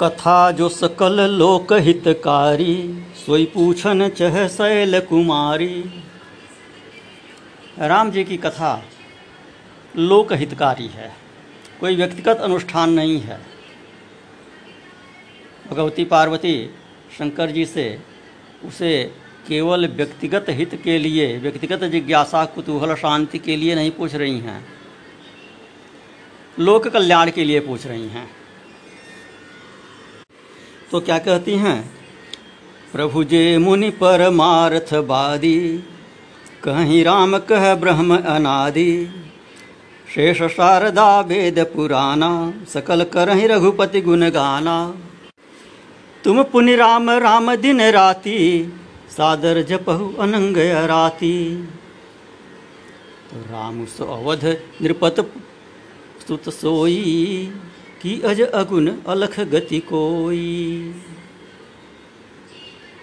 कथा जो सकल लोक हितकारी, सोई पूछन चह शैल कुमारी। राम जी की कथा लोक हितकारी है, कोई व्यक्तिगत अनुष्ठान नहीं है। भगवती पार्वती शंकर जी से उसे केवल व्यक्तिगत हित के लिए, व्यक्तिगत जिज्ञासा, कुतूहल, शांति के लिए नहीं पूछ रही हैं। लोक कल्याण के लिए पूछ रही हैं। तो क्या कहती हैं? प्रभु जे मुनि परमार्थवादी कहीं राम कह ब्रह्म अनादि। शेष शारदा वेद पुराना, सकल करहि रघुपति गुण गाना। तुम पुनि राम राम दिन राति, सादर जपहु अनंग राति तो राम सो अवध नृपत सुत सोई। की अज अगुन अलख गति कोई?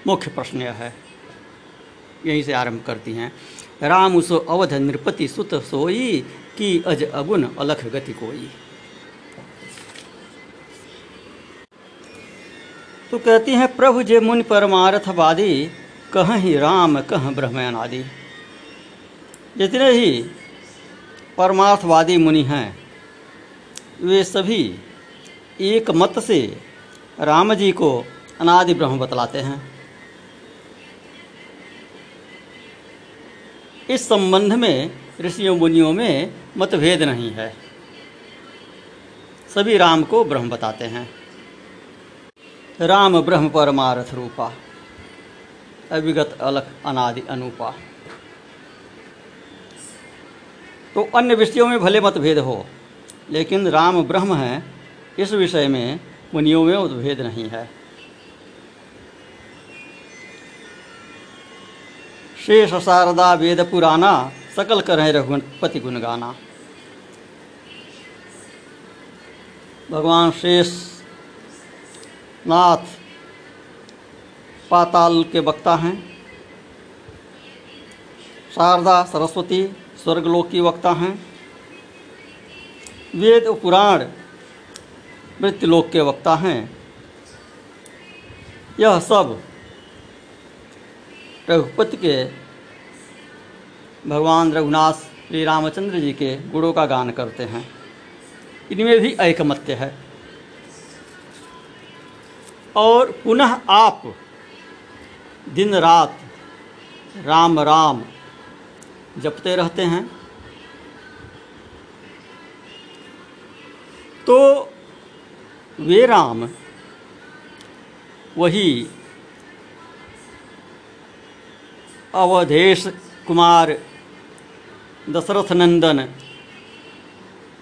मुख्य प्रश्न यह है। यहीं से आरंभ करती हैं। राम उसो अवध नृपति सुत सोई कि अज अगुण अलख गति कोई? तो कहती हैं, प्रभु जे मुनि परमार्थवादी, कह ही राम, कह ब्रह्म आदि जितने ही परमार्थवादी मुनि हैं। वे सभी एक मत से राम जी को अनादि ब्रह्म बतलाते हैं। इस संबंध में ऋषियों मुनियों में मतभेद नहीं है। सभी राम को ब्रह्म बताते हैं। राम ब्रह्म परमारथ रूपा, अविगत अलख अनादि अनुपा। तो अन्य विषयों में भले मतभेद हो, लेकिन राम ब्रह्म है इस विषय में मुनियों में उद्भेद नहीं है। शेष शारदा वेद पुराना, सकल करें रघुपति गुण गाना। भगवान शेष नाथ पाताल के वक्ता हैं। शारदा सरस्वती स्वर्गलोक की वक्ता हैं। वेद पुराण मृत्युलोक के वक्ता हैं। यह सब रघुपति के भगवान रघुनाथ श्री रामचंद्र जी के गुणों का गान करते हैं। इनमें भी ऐकमत्य है। और पुनः आप दिन रात राम राम जपते रहते हैं। तो वे राम, वही अवधेश कुमार दशरथ नंदन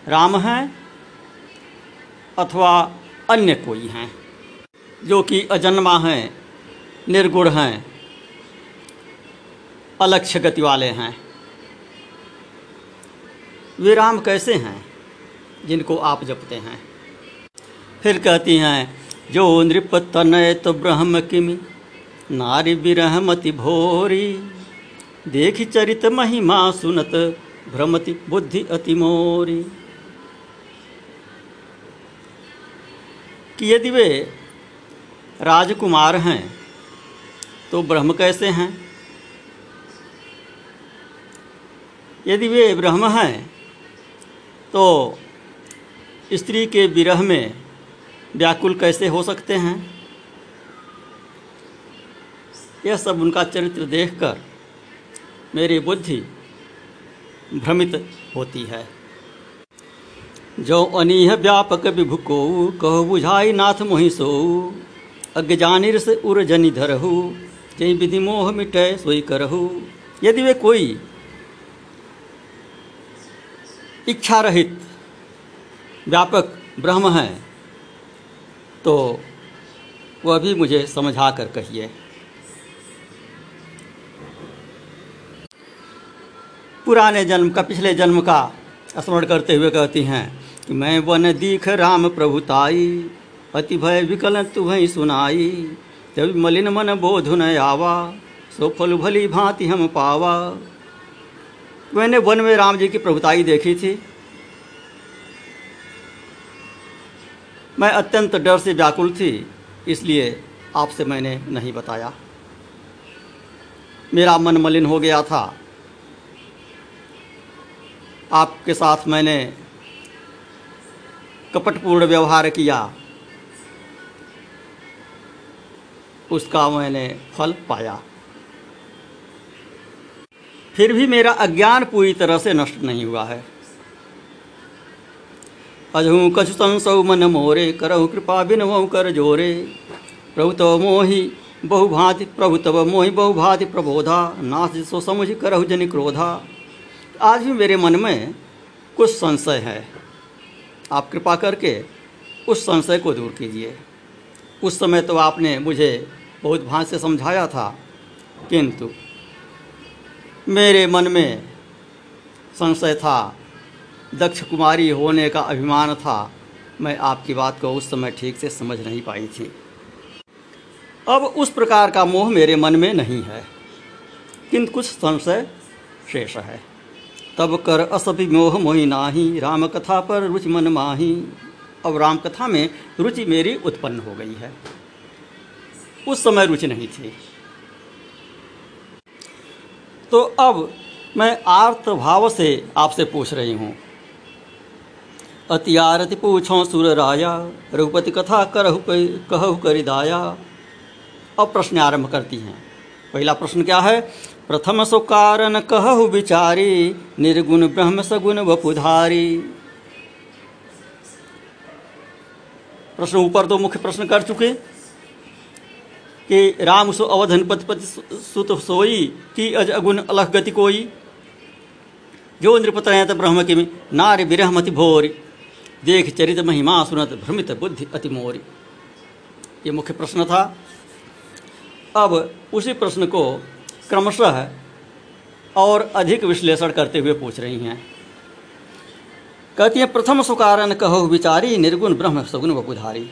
राम हैं अथवा अन्य कोई हैं, जो कि अजन्मा हैं, निर्गुण हैं, अलक्ष्य गति वाले हैं। वे राम कैसे हैं, जिनको आप जपते हैं? फिर कहती हैं, जो नृप तनय तो ब्रह्म किमि, नारी विरहमति भोरी। देखि चरित महिमा सुनत भ्रमति बुद्धि अति मोरी। कि यदि वे राजकुमार हैं तो ब्रह्म कैसे हैं? यदि वे ब्रह्म हैं तो स्त्री के विरह में व्याकुल कैसे हो सकते हैं? यह सब उनका चरित्र देखकर मेरी बुद्धि भ्रमित होती है। जो अनिह व्यापक विभु को कहो बुझाई नाथ मोहि सो अज्ञानिर से उर धरहु जय विधि मोह मिटे सोई करहु। यदि वे कोई इच्छा रहित व्यापक ब्रह्म हैं तो वह भी मुझे समझा कर कहिए। पुराने जन्म का, पिछले जन्म का स्मरण करते हुए कहती हैं कि मैं वन दीख राम प्रभुताई अति भय विकल तुम्हें सुनाई। जब मलिन मन बोध न आवा, सो फल भली भांति हम पावा। मैंने वन में राम जी की प्रभुताई देखी थी। मैं अत्यंत डर से व्याकुल थी, इसलिए आपसे मैंने नहीं बताया। मेरा मन मलिन हो गया था। आपके साथ मैंने कपटपूर्ण व्यवहार किया। उसका मैंने फल पाया। फिर भी मेरा अज्ञान पूरी तरह से नष्ट नहीं हुआ है। अजहू कछु संसौ मन मोरे, करहु कृपा बिनवु कर जोरे। प्रभु तव मोहि, बहुभाति प्रभु तव मोहि, बहुभाति प्रबोधा। नाथ सो समझ करहु जनि क्रोधा। आज भी मेरे मन में कुछ संशय है। आप कृपा करके उस संशय को दूर कीजिए। उस समय तो आपने मुझे बहुत भांत से समझाया था, किंतु मेरे मन में संशय था दक्ष कुमारी होने का अभिमान था। मैं आपकी बात को उस समय ठीक से समझ नहीं पाई थी। अब उस प्रकार का मोह मेरे मन में नहीं है। किंतु कुछ संशय शेष है। तब कर असभि मोह मोहि नाही राम कथा पर रुचि मन माही। अब राम कथा में रुचि मेरी उत्पन्न हो गई है। उस समय रुचि नहीं थी। तो अब मैं आर्त भाव से आपसे पूछ रही हूँ। अति आरति पूछो सुर राया रघुपति कथा करहु कहु करिदाया अब प्रश्न आरंभ करती हैं। पहला प्रश्न क्या है? प्रथम सो कारण कहु विचारी, निर्गुण ब्रह्म सगुण वपुधारी। प्रश्न ऊपर दो मुख्य प्रश्न कर चुके कि राम सो अवधन पति सुत सोई कि अज अगुण अलह गति कोई। जो नृपतरयत ब्रह्म किमि नारी विरहमति भोरी। देख चरित महिमा सुनत भ्रमित बुद्धि अति मोरी। ये मुख्य प्रश्न था। अब उसी प्रश्न को क्रमशः और अधिक विश्लेषण करते हुए पूछ रही हैं। कहती हैं, प्रथम सुकारण कहो विचारी, निर्गुण ब्रह्म सगुण वपुधारी।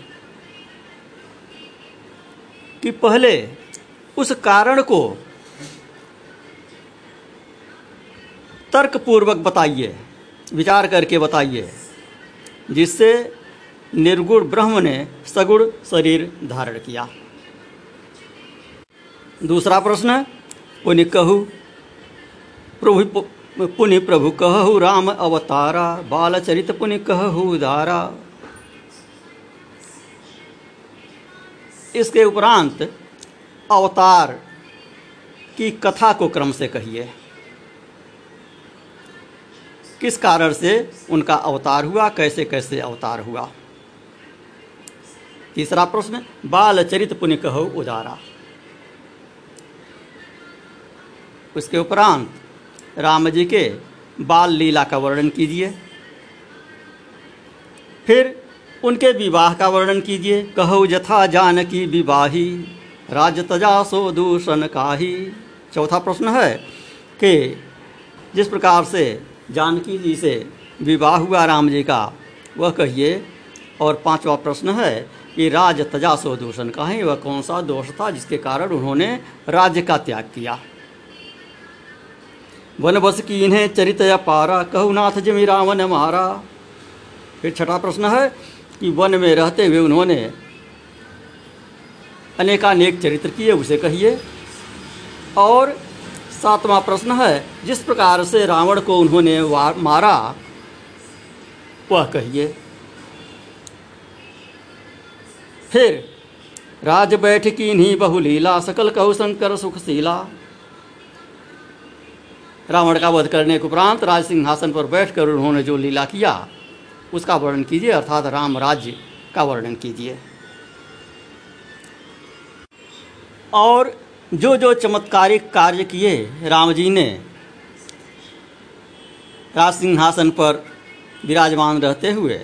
कि पहले उस कारण को तर्कपूर्वक बताइए, विचार करके बताइए जिससे निर्गुण ब्रह्म ने सगुण शरीर धारण किया। दूसरा प्रश्न पुण्य कहु, प्रभु पुण्य प्रभु कहु राम अवतारा, बालचरित पुण्य कहु दारा इसके उपरांत अवतार की कथा को क्रम से कहिए। किस कारण से उनका अवतार हुआ, कैसे कैसे अवतार हुआ? तीसरा प्रश्न, बाल चरित पुण्य कहो उदारा। उसके उपरांत राम जी के बाल लीला का वर्णन कीजिए। फिर उनके विवाह का वर्णन कीजिए। कहो जथा जानकी विवाही, राज तजा सो दूषण काही। चौथा प्रश्न है कि जिस प्रकार से जानकी जी से विवाह हुआ राम जी का, वह कहिए, और पांचवा प्रश्न है कि राज तजा सो दूषण कहें, वह कौन सा दोष था जिसके कारण उन्होंने राज्य का त्याग किया? वन बस की इन्हें चरित या पारा, कहु नाथ जमी रावण मारा। फिर छठा प्रश्न है कि वन में रहते हुए उन्होंने अनेकानेक चरित्र किए, उसे कहिए। और सातवां प्रश्न है, जिस प्रकार से रावण को उन्होंने मारा, वह कहिए। फिर, राज बैठ की नहीं बहुलीला सकल कहु शंकर सुखशीला। रावण का वध करने के उपरांत राज सिंहासन पर बैठकर उन्होंने जो लीला किया, उसका वर्णन कीजिए, अर्थात राम राज्य का वर्णन कीजिए। और जो जो चमत्कारिक कार्य किए राम जी ने, राज सिंहासन पर विराजमान रहते हुए,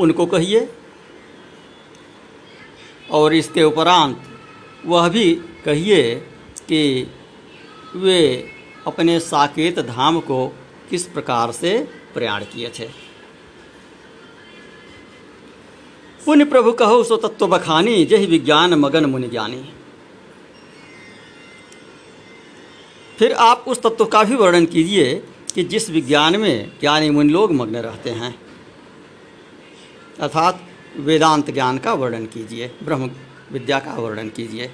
उनको कहिए। और इसके उपरांत वह भी कहिए कि वे अपने साकेत धाम को किस प्रकार से प्रयाण किए थे। पुण्य प्रभु कहो सो तत्व बखानी जय विज्ञान मगन मुनि ज्ञानी। फिर आप उस तत्व का भी वर्णन कीजिए कि जिस विज्ञान में ज्ञानी मुनि लोग मग्न रहते हैं। अर्थात वेदांत ज्ञान का वर्णन कीजिए, ब्रह्म विद्या का वर्णन कीजिए।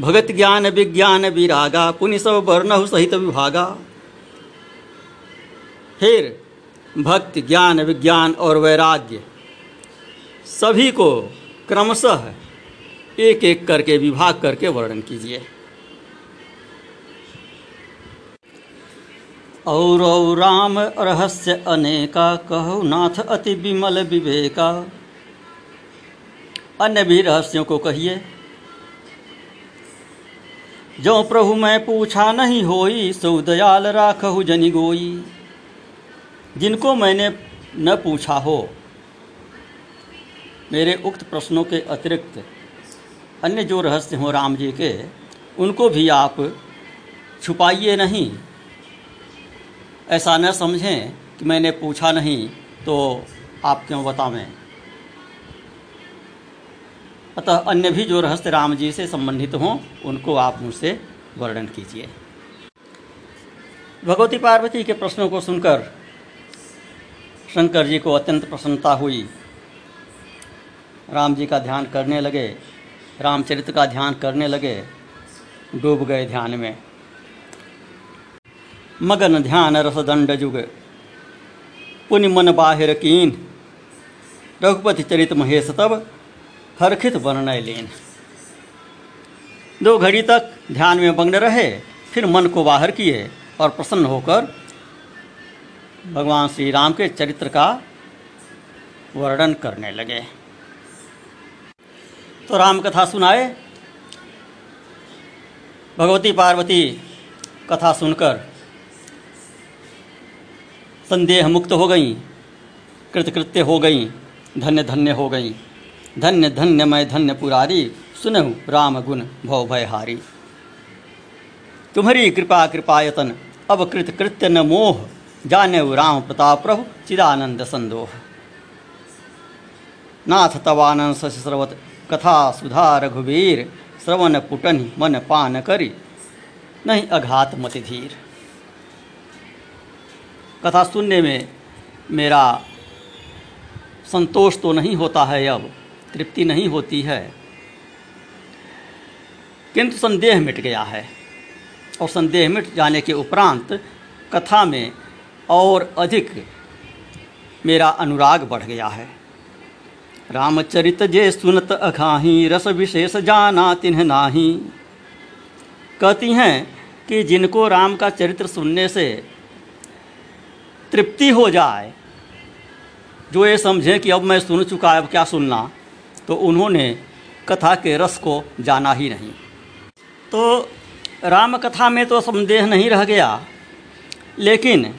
भगत ज्ञान, विज्ञान, विरागा पुनि सब वर्ण सहित विभागा। फिर भक्ति ज्ञान, विज्ञान और वैराग्य सभी को क्रमशः एक एक करके विभाग करके वर्णन कीजिए। और राम रहस्य अनेका, कहो नाथ अति विमल विवेका। अन्य भी रहस्यों को कहिए। जो प्रभु मैं पूछा नहीं होई, सो दयाल राखहु जनि गोई। जिनको मैंने न पूछा हो। मेरे उक्त प्रश्नों के अतिरिक्त अन्य जो रहस्य हों राम जी के, उनको भी आप छुपाइए नहीं। ऐसा न समझें कि मैंने पूछा नहीं तो आप क्यों बतावें? अतः अन्य भी जो रहस्य राम जी से संबंधित हों, उनको आप मुझसे वर्णन कीजिए। भगवती पार्वती के प्रश्नों को सुनकर शंकर जी को अत्यंत प्रसन्नता हुई। राम जी का ध्यान करने लगे रामचरित्र का ध्यान करने लगे, डूब गए ध्यान में। मगन ध्यान रसदंड जुग। पुनि मन बाहिर कीन। रघुपति चरित महेश तब हरखित वर्णय लेन। दो घड़ी तक ध्यान में मग्न रहे, फिर मन को बाहर किए और प्रसन्न होकर भगवान श्री राम के चरित्र का वर्णन करने लगे। तो राम कथा सुनाए। भगवती पार्वती कथा सुनकर संदेह मुक्त हो गई। कृतकृत्य हो गई। धन्य धन्य हो गई। धन्य धन्य मैं धन्य पुरारी, सुनहु राम गुण भव भयहारी। तुम्हारी कृपा कृपायतन, अब कृत कृत्य न मोह जाने राम प्रताप प्रभु चिदानंद संदोह। नाथ तवानंद शशि सर्वत, कथा सुधा रघुवीर, श्रवण पुटन मन पान करी, नहीं अघात मति धीर। कथा सुनने में मेरा संतोष तो नहीं होता है, अब तृप्ति नहीं होती है। किंतु संदेह मिट गया है और संदेह मिट जाने के उपरांत कथा में और अधिक मेरा अनुराग बढ़ गया है। रामचरित जे सुनत अखाही रस विशेष जाना तिन्ह नाही। कहती हैं कि जिनको राम का चरित्र सुनने से तृप्ति हो जाए। जो ये समझें कि अब मैं सुन चुका है, अब क्या सुनना? तो उन्होंने कथा के रस को जाना ही नहीं। तो राम कथा में तो संदेह नहीं रह गया, लेकिन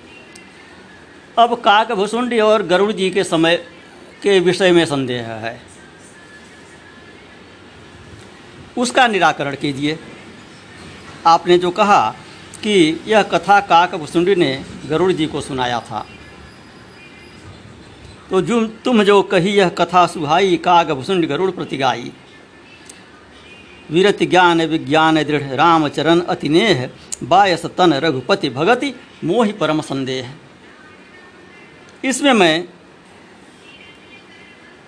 अब काक भुसुंडी और गरुड़ जी के समय के विषय में संदेह है। उसका निराकरण कीजिए। आपने जो कहा कि यह कथा काक भुसुंडी ने गरुड़ जी को सुनाया था। तो जो, तुम जो कही यह कथा सुहाई, काग भुसुंड गरुड़ प्रतिगाई। वीरत ज्ञान, विज्ञान, दृढ़, रामचरण, अतिनेह, बायस, तन, रघुपति, भगति, मोहि, परम संदेह। इसमें मैं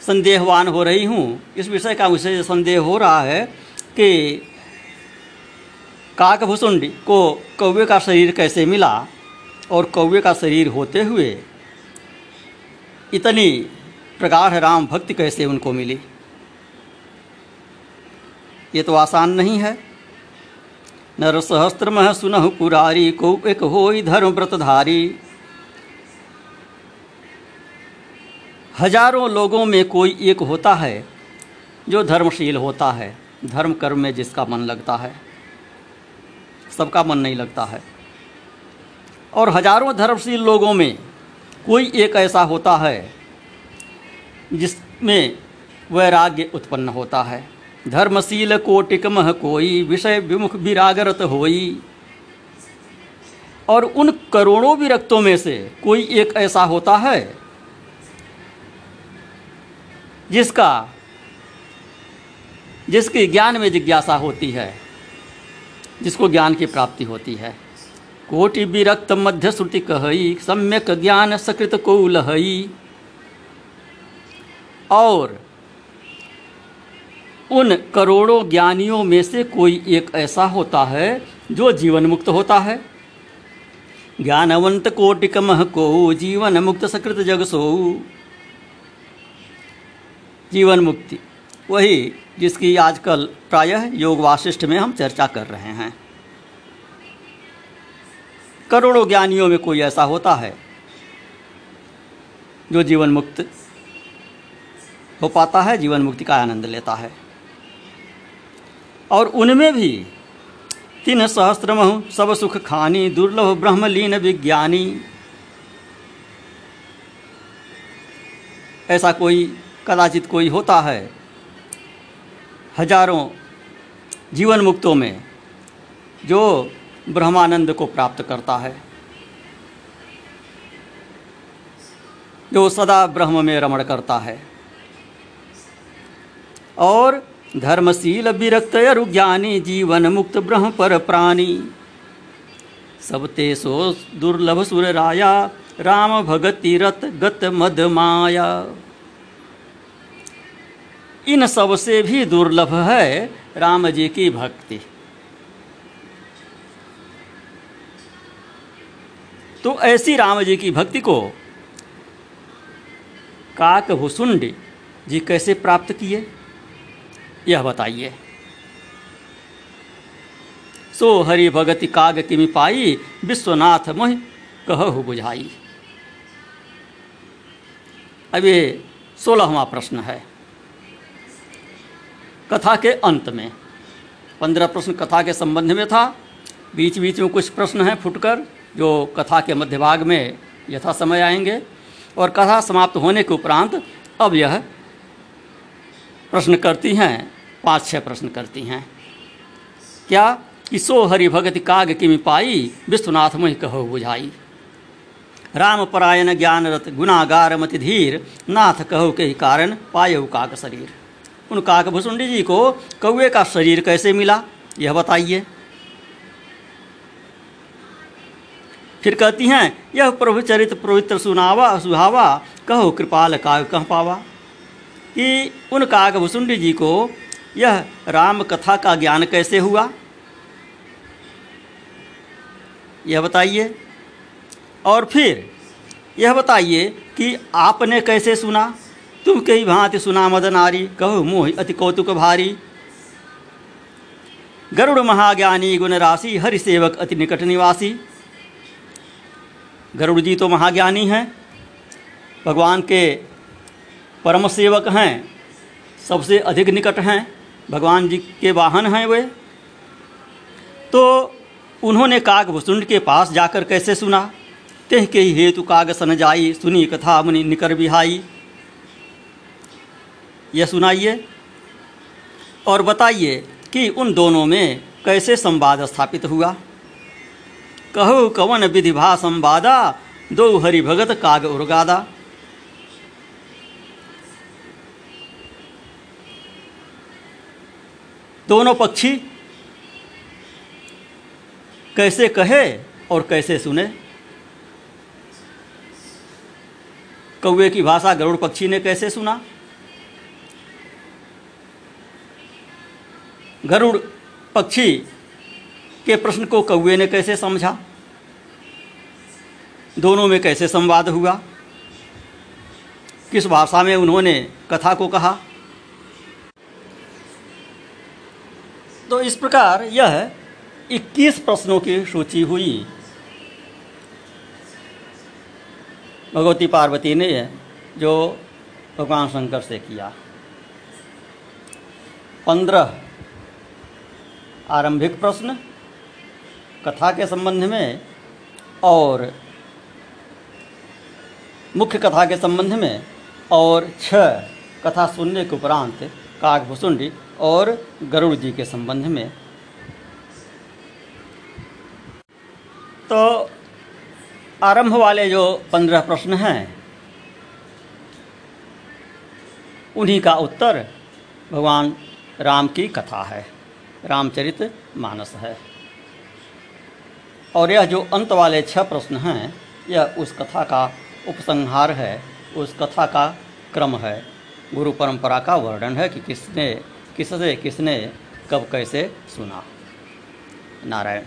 संदेहवान हो रही हूँ। इस विषय का मुझे संदेह हो रहा है कि काकभूषुंडी को कौवे का शरीर कैसे मिला और कौवे का शरीर होते हुए इतनी प्रगाढ़ राम भक्ति कैसे उनको मिली? ये तो आसान नहीं है। नर सहस्त्र मह सुनह पुरारी को एक हो धर्म व्रतधारी। हज़ारों लोगों में कोई एक होता है जो धर्मशील होता है धर्म कर्म में जिसका मन लगता है। सबका मन नहीं लगता है। और हज़ारों धर्मशील लोगों में कोई एक ऐसा होता है जिसमें वैराग्य उत्पन्न होता है। धर्मशील कोटिक मह कोई विषय विमुख विरागरत होई। और उन करोड़ों विरक्तों में से कोई एक ऐसा होता है जिसका, जिसकी ज्ञान में जिज्ञासा होती है। जिसको ज्ञान की प्राप्ति होती है। कोटि विरक्त मध्य श्रुति कहई सम्यक ज्ञान सकृत को लहई और उन करोड़ों ज्ञानियों में से कोई एक ऐसा होता है जो जीवन मुक्त होता है। ज्ञानवंत कोटिक मह को जीवन मुक्त सकृत जग सो। जीवन मुक्ति वही जिसकी आजकल प्रायः योग वाशिष्ठ में हम चर्चा कर रहे हैं। करोड़ों ज्ञानियों में कोई ऐसा होता है जो जीवन मुक्त हो पाता है, जीवन मुक्ति का आनंद लेता है। और उनमें भी तीन सहस्त्रमहु सब सुख खानी, दुर्लभ ब्रह्मलीन विज्ञानी। ऐसा कोई कदाचित कोई होता है हज़ारों जीवन मुक्तों में जो ब्रह्मानंद को प्राप्त करता है, जो सदा ब्रह्म में रमण करता है। और धर्मशील विरक्त अरुज्ञानी जीवन मुक्त ब्रह्म पर प्राणी, सब ते सो दुर्लभ सुर राया, राम भगति रत गत मद माया। इन सबसे भी दुर्लभ है राम जी की भक्ति। तो ऐसी राम जी की भक्ति को काक भुसुंड जी कैसे प्राप्त किए? यह बताइए। सो हरि भगति काग किमि पाई, विश्वनाथ मोह कहु बुझाई। अब ये सोलहवा प्रश्न है। कथा के अंत में। पंद्रह प्रश्न कथा के संबंध में था। बीच बीच में कुछ प्रश्न हैं फुटकर, जो कथा के मध्य भाग में यथा समय आएँगे। और कथा समाप्त होने के उपरांत अब यह प्रश्न करती हैं, पाँच छः प्रश्न करती हैं। क्या कि सो हरि भगति काग किमि पाई, विश्वनाथ मुहि कहो बुझाई? राम परायण ज्ञान रत गुनागार मति धीर नाथ कहो के कारण, पायु काक शरीर। उन काक भुसुंडी जी को कौए का शरीर कैसे मिला? यह बताइए। फिर कहती हैं, यह प्रभु चरित पवित्र सुनावा, सुहावा, कहो कृपाल काग कह पावा। कि उन काग भुसुंडी जी को यह राम कथा का ज्ञान कैसे हुआ? यह बताइए। और फिर यह बताइए कि आपने कैसे सुना? तुम कई भांति सुना मद नारी कहो मोह अति कौतुक भारी। गरुड़ महाज्ञानी गुण राशि हरि सेवक अति निकट निवासी। गरुड़ जी तो महाज्ञानी हैं, भगवान के परम सेवक हैं, सबसे अधिक निकट हैं, भगवान जी के वाहन हैं वे। तो उन्होंने काग भुसुंड के पास जाकर कैसे सुना? तेह के ही हेतु काग सन जाई सुनी कथा मुनि निकर बिहाई। यह सुनाइए और बताइए कि उन दोनों में कैसे संवाद स्थापित हुआ? कहो, कवन विधिभा संवादा, दो हरि भगत काग उर्गादा दोनों पक्षी कैसे कहे और कैसे सुने? कौए की भाषा गरुड़ पक्षी ने कैसे सुना? गरुड़ पक्षी के प्रश्न को कौए ने कैसे समझा? दोनों में कैसे संवाद हुआ? किस भाषा में उन्होंने कथा को कहा? तो इस प्रकार यह 21 प्रश्नों की सूची हुई। भगवती पार्वती ने जो भगवान शंकर से किया, पंद्रह आरंभिक प्रश्न, कथा के संबंध में और मुख्य कथा के संबंध में और छह कथा सुनने के उपरांत काकभुसुंडी और गरुड़ जी के संबंध में। तो आरंभ वाले जो पंद्रह प्रश्न हैं, उन्हीं का उत्तर भगवान राम की कथा है। रामचरित मानस है। और यह जो अंत वाले छह प्रश्न हैं, यह उस कथा का उपसंहार है, उस कथा का क्रम है। गुरु परंपरा का वर्णन है कि किसने, किससे, किसने कब कैसे सुना। नारायण।